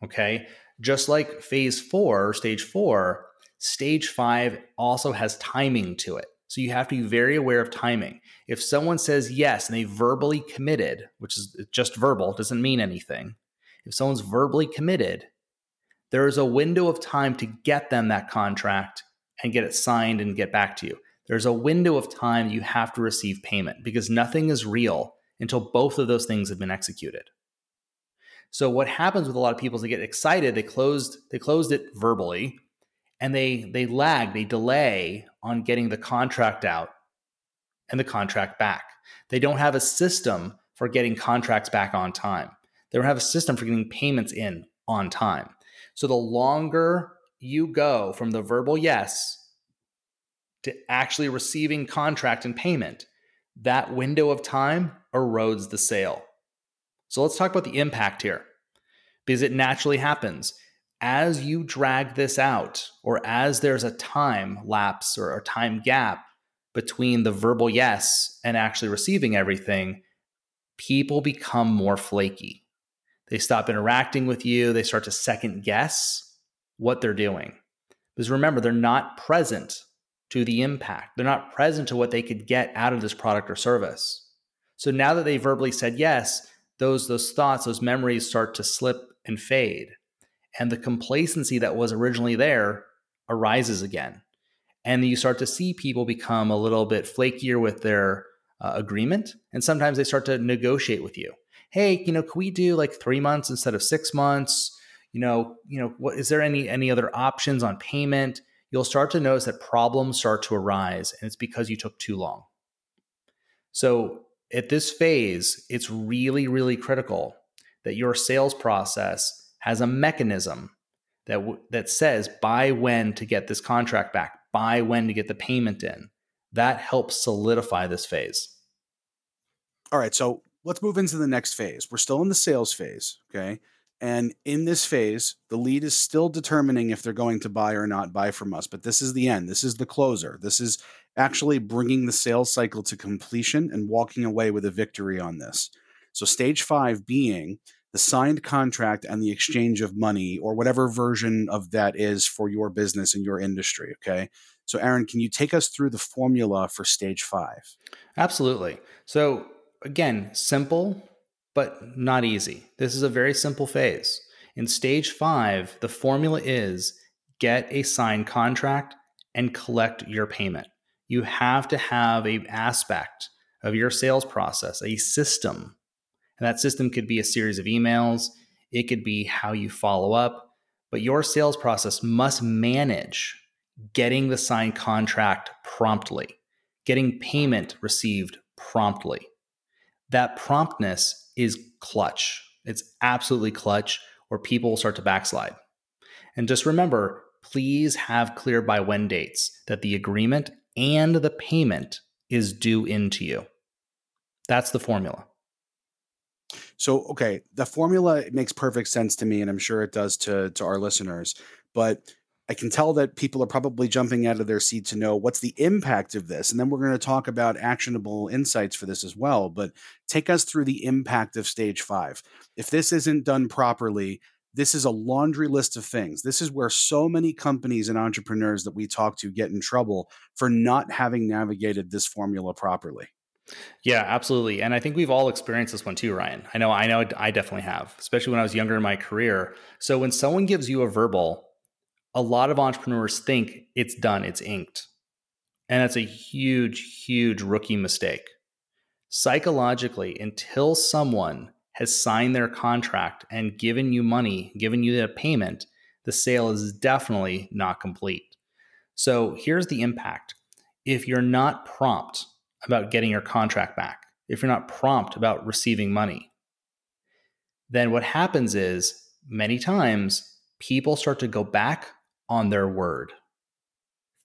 Okay. Just like phase four, stage four, stage five also has timing to it. So you have to be very aware of timing. If someone says yes and they verbally committed, which is just verbal, doesn't mean anything. if someone's verbally committed, there is a window of time to get them that contract and get it signed and get back to you. There's a window of time you have to receive payment because nothing is real until both of those things have been executed. So what happens with a lot of people is they get excited, they closed they closed it verbally and they they lag, they delay on getting the contract out and the contract back. They don't have a system for getting contracts back on time. They don't have a system for getting payments in on time. So the longer you go from the verbal yes to actually receiving contract and payment, that window of time erodes the sale. So let's talk about the impact here because it naturally happens. As you drag this out, or as there's a time lapse or a time gap between the verbal yes and actually receiving everything, people become more flaky. They stop interacting with you, they start to second guess what they're doing. Because remember, they're not present to the impact, they're not present to what they could get out of this product or service. So now that they verbally said yes, those, those thoughts, those memories start to slip and fade. And the complacency that was originally there arises again. And you start to see people become a little bit flakier with their uh, agreement. And sometimes they start to negotiate with you. Hey, you know, can we do like three months instead of six months? You know, you know, what is there any any other options on payment? You'll start to notice that problems start to arise, and it's because you took too long. So at this phase, it's really, really critical that your sales process has a mechanism that w- that says by when to get this contract back, by when to get the payment in. That helps solidify this phase. All right, so let's move into the next phase. We're still in the sales phase, okay? And in this phase, the lead is still determining if they're going to buy or not buy from us. But this is the end. This is the closer. This is actually bringing the sales cycle to completion and walking away with a victory on this. So, stage five being the signed contract and the exchange of money or whatever version of that is for your business and your industry. Okay. So, Aaron, can you take us through the formula for stage five? Absolutely. So, again, simple, but not easy. This is a very simple phase. In stage five, the formula is get a signed contract and collect your payment. You have to have a aspect of your sales process, a system and that system could be a series of emails, it could be how you follow up, but your sales process must manage getting the signed contract promptly, getting payment received promptly. That promptness is clutch. It's absolutely clutch, or people will start to backslide. And just remember, please have clear by when dates that the agreement and the payment is due into you. That's the formula. So, okay, the formula makes perfect sense to me, and I'm sure it does to to our listeners. But I can tell that people are probably jumping out of their seat to know what's the impact of this, and then we're going to talk about actionable insights for this as well. But take us through the impact of stage five. If this isn't done properly, this is a laundry list of things. This is where so many companies and entrepreneurs that we talk to get in trouble for not having navigated this formula properly. Yeah, absolutely. And I think we've all experienced this one too, Ryan. I know, I know, I definitely have, especially when I was younger in my career. So when someone gives you a verbal, a lot of entrepreneurs think it's done, it's inked. And that's a huge, huge rookie mistake. Psychologically, until someone has signed their contract and given you money, given you the payment, the sale is definitely not complete. So here's the impact. If you're not prompt about getting your contract back, if you're not prompt about receiving money, then what happens is many times people start to go back on their word.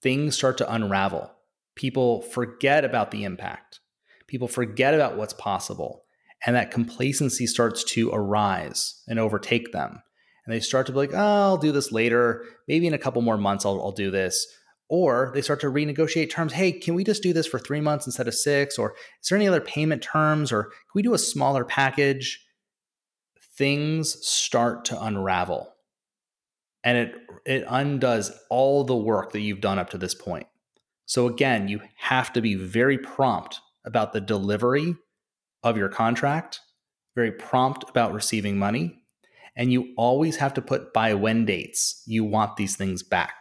Things start to unravel. People forget about the impact. People forget about what's possible. And that complacency starts to arise and overtake them. And they start to be like, oh, I'll do this later. Maybe in a couple more months, I'll, I'll do this or they start to renegotiate terms. Hey, can we just do this for three months instead of six? Or is there any other payment terms? Or can we do a smaller package? Things start to unravel and it, it undoes all the work that you've done up to this point. So, again, you have to be very prompt about the delivery of your contract, very prompt about receiving money, And you always have to put by when dates you want these things back.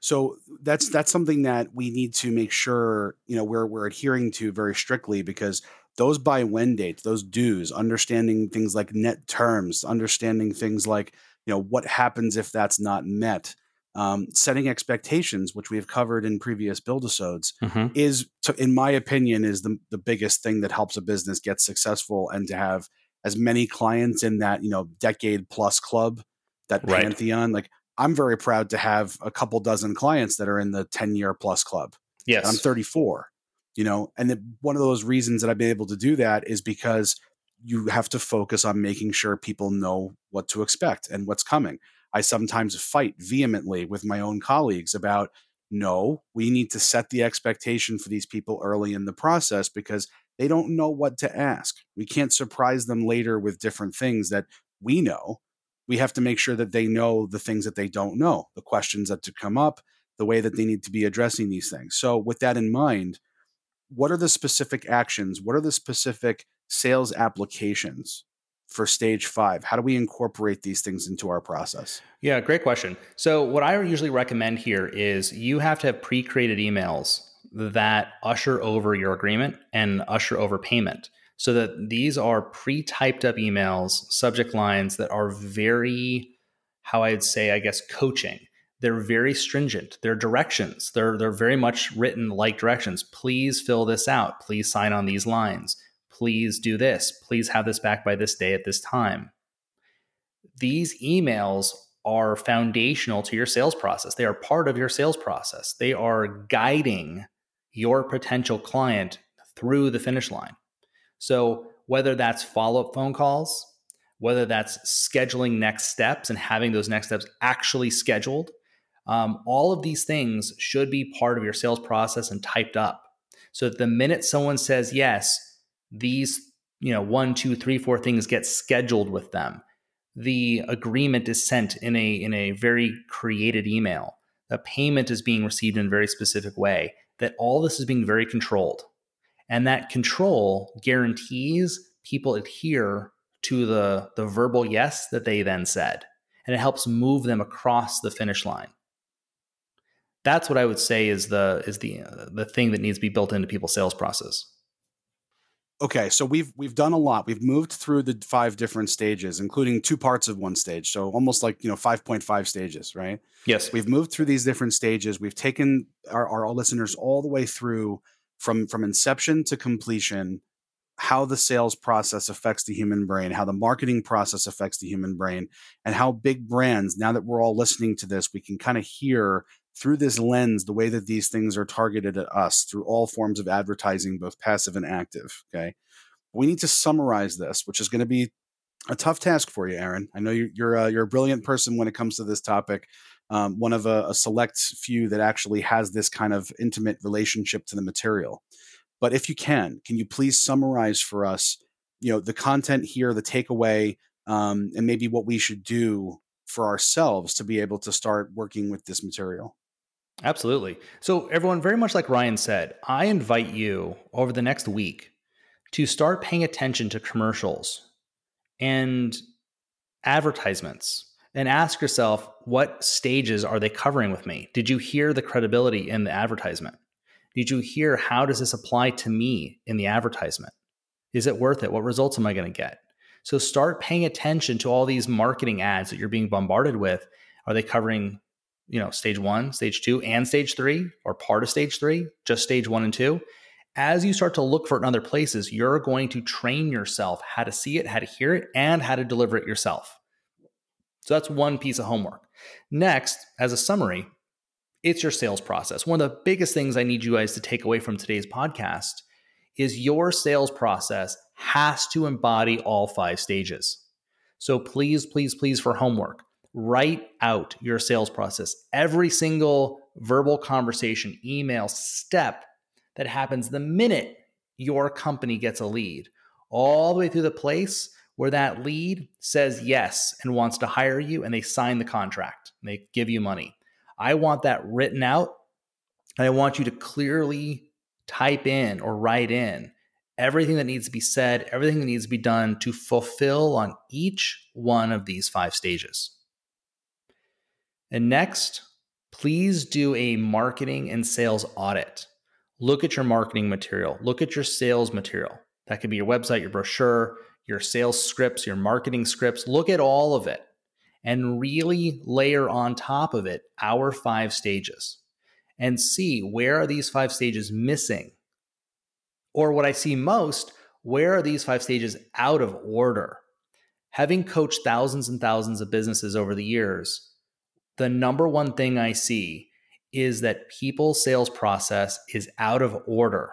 So that's that's something that we need to make sure you know we're we're adhering to very strictly because those by when dates, those dues, understanding things like net terms, understanding things like you know what happens if that's not met, um, setting expectations, which we have covered in previous buildisodes, mm-hmm. is to, in my opinion is the the biggest thing that helps a business get successful and to have as many clients in that you know decade plus club, that right. pantheon. Like I'm very proud to have a couple dozen clients that are in the 10 year plus club. Yes. I'm 34, you know, and the, one of those reasons that I've been able to do that is because you have to focus on making sure people know what to expect and what's coming. I sometimes fight vehemently with my own colleagues about no, we need to set the expectation for these people early in the process because they don't know what to ask. We can't surprise them later with different things that we know we have to make sure that they know the things that they don't know, the questions that to come up, the way that they need to be addressing these things. So, with that in mind, what are the specific actions? What are the specific sales applications for stage five? How do we incorporate these things into our process? Yeah, great question. So, what I usually recommend here is you have to have pre created emails that usher over your agreement and usher over payment so that these are pre-typed up emails, subject lines that are very, how I'd say, I guess, coaching. They're very stringent. They're directions. They're they're very much written like directions. Please fill this out. Please sign on these lines. Please do this. Please have this back by this day at this time. These emails are foundational to your sales process. They are part of your sales process. They are guiding your potential client through the finish line. So, whether that's follow up phone calls, whether that's scheduling next steps and having those next steps actually scheduled, um, all of these things should be part of your sales process and typed up. So that the minute someone says yes, these you know one, two, three, four things get scheduled with them. The agreement is sent in a in a very created email. The payment is being received in a very specific way. That all this is being very controlled. And that control guarantees people adhere to the, the verbal yes that they then said. And it helps move them across the finish line. That's what I would say is the is the uh, the thing that needs to be built into people's sales process. Okay, so we've we've done a lot. We've moved through the five different stages, including two parts of one stage. So almost like you know five point five stages, right? Yes. We've moved through these different stages. We've taken our, our listeners all the way through from from inception to completion how the sales process affects the human brain, how the marketing process affects the human brain, and how big brands, now that we're all listening to this, we can kind of hear through this lens the way that these things are targeted at us through all forms of advertising, both passive and active. Okay. We need to summarize this, which is going to be a tough task for you, Aaron. I know you're you're a, you're a brilliant person when it comes to this topic um, one of a, a select few that actually has this kind of intimate relationship to the material. But if you can, can you please summarize for us, you know, the content here, the takeaway, um, and maybe what we should do for ourselves to be able to start working with this material? Absolutely. So, everyone, very much like Ryan said, I invite you over the next week to start paying attention to commercials and advertisements and ask yourself what stages are they covering with me? Did you hear the credibility in the advertisement? Did you hear how does this apply to me in the advertisement? Is it worth it? What results am I going to get? So start paying attention to all these marketing ads that you're being bombarded with. Are they covering, you know, stage 1, stage 2 and stage 3 or part of stage 3, just stage 1 and 2? As you start to look for it in other places, you're going to train yourself how to see it, how to hear it, and how to deliver it yourself. So that's one piece of homework. Next, as a summary, it's your sales process. One of the biggest things I need you guys to take away from today's podcast is your sales process has to embody all five stages. So please, please, please, for homework, write out your sales process. Every single verbal conversation, email, step that happens the minute your company gets a lead, all the way through the place where that lead says yes and wants to hire you and they sign the contract and they give you money. I want that written out and I want you to clearly type in or write in everything that needs to be said, everything that needs to be done to fulfill on each one of these five stages. And next, please do a marketing and sales audit. Look at your marketing material, look at your sales material. That could be your website, your brochure, your sales scripts, your marketing scripts. Look at all of it and really layer on top of it our five stages and see where are these five stages missing? Or what I see most, where are these five stages out of order? Having coached thousands and thousands of businesses over the years, the number one thing I see is that people's sales process is out of order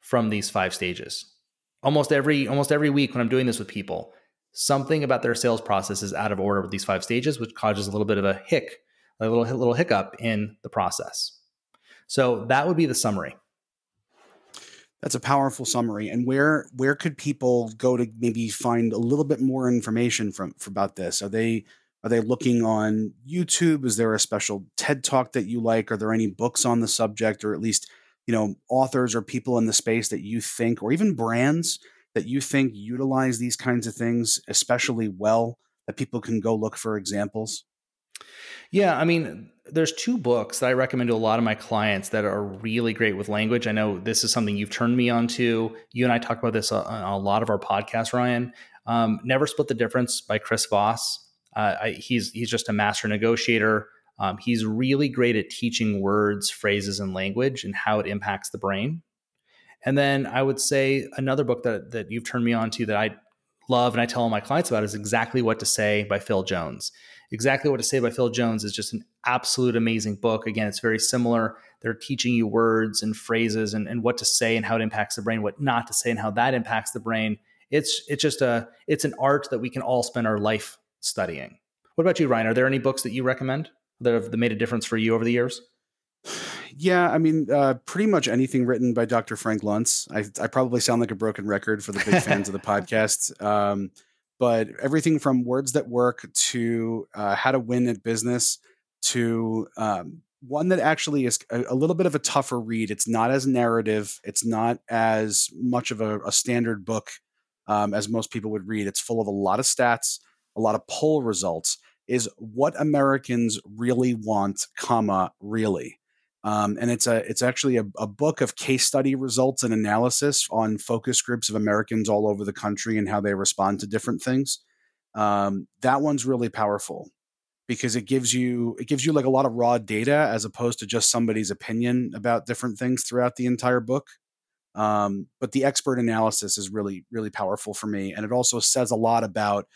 from these five stages. Almost every almost every week when I'm doing this with people, something about their sales process is out of order with these five stages, which causes a little bit of a hick, a little little hiccup in the process. So that would be the summary. That's a powerful summary. And where where could people go to maybe find a little bit more information from, from about this? Are they are they looking on YouTube? Is there a special TED talk that you like? Are there any books on the subject, or at least you know authors or people in the space that you think, or even brands that you think utilize these kinds of things especially well that people can go look for examples? Yeah, I mean, there's two books that I recommend to a lot of my clients that are really great with language. I know this is something you've turned me on to. You and I talk about this on a lot of our podcasts, Ryan. Um, Never Split the Difference by Chris Voss. Uh, I, he's he's just a master negotiator. Um, he's really great at teaching words, phrases, and language and how it impacts the brain. And then I would say another book that that you've turned me on to that I love and I tell all my clients about is Exactly What to Say by Phil Jones. Exactly What to Say by Phil Jones is just an absolute amazing book. Again, it's very similar. They're teaching you words and phrases and, and what to say and how it impacts the brain, what not to say and how that impacts the brain. It's it's just a it's an art that we can all spend our life studying. What about you, Ryan? Are there any books that you recommend that have made a difference for you over the years? Yeah, I mean, uh, pretty much anything written by Dr. Frank Luntz. I, I probably sound like a broken record for the big fans of the podcast. Um, but everything from words that work to uh, how to win at business to um, one that actually is a, a, little bit of a tougher read. It's not as narrative. It's not as much of a, a standard book um, as most people would read. It's full of a lot of stats, a lot of poll results. Is what Americans really want, comma really. Um, and it's a it's actually a, a, book of case study results and analysis on focus groups of Americans all over the country and how they respond to different things. Um, that one's really powerful because it gives you it gives you like a lot of raw data as opposed to just somebody's opinion about different things throughout the entire book. Um, but the expert analysis is really really powerful for me, and it also says a lot about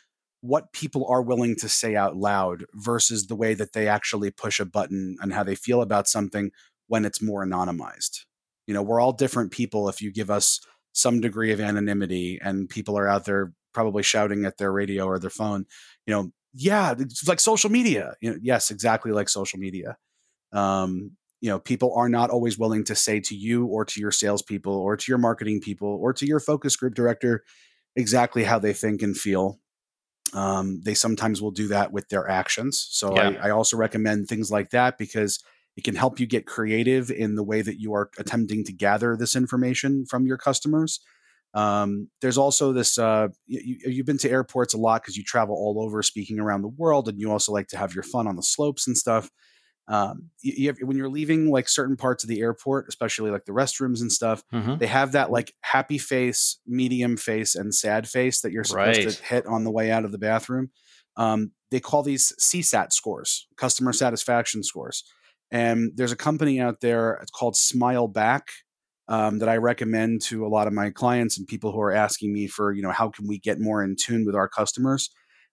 what people are willing to say out loud versus the way that they actually push a button and how they feel about something when it's more anonymized. You know, we're all different people if you give us some degree of anonymity and people are out there probably shouting at their radio or their phone, you know, yeah, it's like social media. You know, yes, exactly like social media. Um, you know, people are not always willing to say to you or to your salespeople or to your marketing people or to your focus group director exactly how they think and feel um, they sometimes will do that with their actions. So yeah. I, I, also recommend things like that because it can help you get creative in the way that you are attempting to gather this information from your customers. Um, there's also this. Uh, you, have been to airports a lot because you travel all over, speaking around the world, and you also like to have your fun on the slopes and stuff um, you, you have, when you're leaving like certain parts of the airport, especially like the restrooms and stuff, mm-hmm. they have that like happy face, medium face, and sad face that you're supposed right. to hit on the way out of the bathroom. Um, they call these CSAT scores, customer satisfaction scores. And there's a company out there, it's called SmileBack, um, that I recommend to a lot of my clients and people who are asking me for, you know, how can we get more in tune with our customers.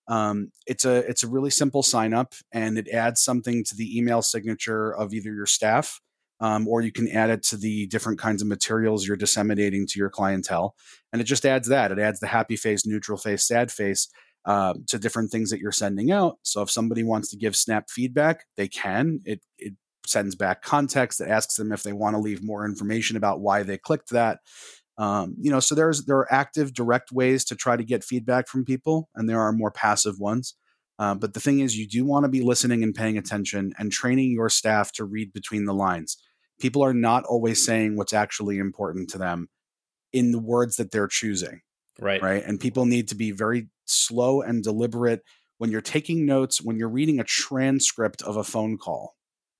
Um, it's a it's a really simple sign up, and it adds something to the email signature of either your staff, um, or you can add it to the different kinds of materials you're disseminating to your clientele. And it just adds that. It adds the happy face, neutral face, sad face uh, to different things that you're sending out. So if somebody wants to give Snap feedback, they can. It it sends back context. It asks them if they want to leave more information about why they clicked that. Um, you know, so there's there are active, direct ways to try to get feedback from people, and there are more passive ones. Uh, but the thing is, you do want to be listening and paying attention and training your staff to read between the lines. People are not always saying what's actually important to them. in the words that they're choosing. Right. Right. And people need to be very slow and deliberate when you're taking notes, when you're reading a transcript of a phone call.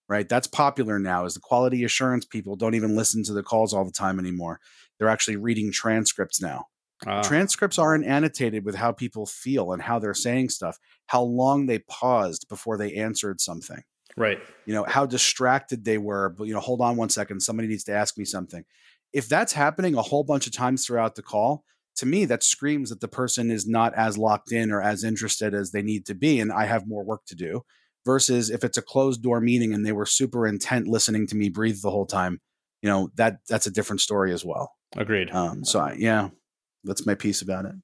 Right. That's popular now is the quality assurance people don't even listen to the calls all the time anymore. They're actually reading transcripts now. Uh. Transcripts aren't annotated with how people feel and how they're saying stuff, how long they paused before they answered something. Right. You know, how distracted they were, but you know, hold on one second, somebody needs to ask me something. If that's happening a whole bunch of times throughout the call, to me that screams that the person is not as locked in or as interested as they need to be and I have more work to do versus if it's a closed door meeting and they were super intent listening to me breathe the whole time, you know, that that's a different story as well. Agreed. Um, so I, yeah, that's my piece about it.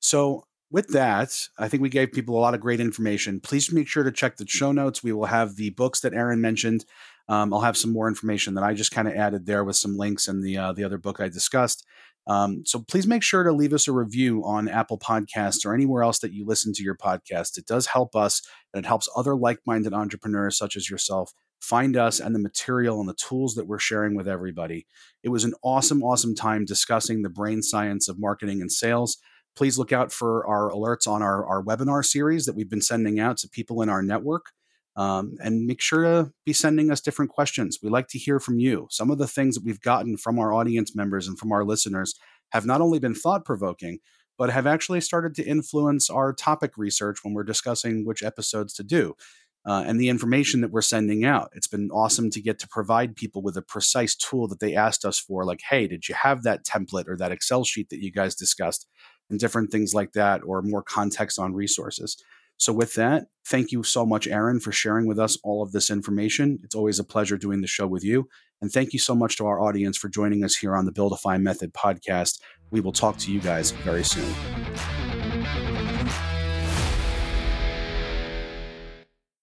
So with that, I think we gave people a lot of great information. Please make sure to check the show notes. We will have the books that Aaron mentioned. Um, I'll have some more information that I just kind of added there with some links and the uh, the other book I discussed. Um, so please make sure to leave us a review on Apple Podcasts or anywhere else that you listen to your podcast. It does help us and it helps other like minded entrepreneurs such as yourself find us and the material and the tools that we're sharing with everybody. It was an awesome, awesome time discussing the brain science of marketing and sales. Please look out for our alerts on our, our webinar series that we've been sending out to people in our network. Um, and make sure to be sending us different questions. We like to hear from you. Some of the things that we've gotten from our audience members and from our listeners have not only been thought provoking, but have actually started to influence our topic research when we're discussing which episodes to do. Uh, and the information that we're sending out. It's been awesome to get to provide people with a precise tool that they asked us for, like, hey, did you have that template or that Excel sheet that you guys discussed, and different things like that, or more context on resources. So, with that, thank you so much, Aaron, for sharing with us all of this information. It's always a pleasure doing the show with you. And thank you so much to our audience for joining us here on the Buildify Method podcast. We will talk to you guys very soon.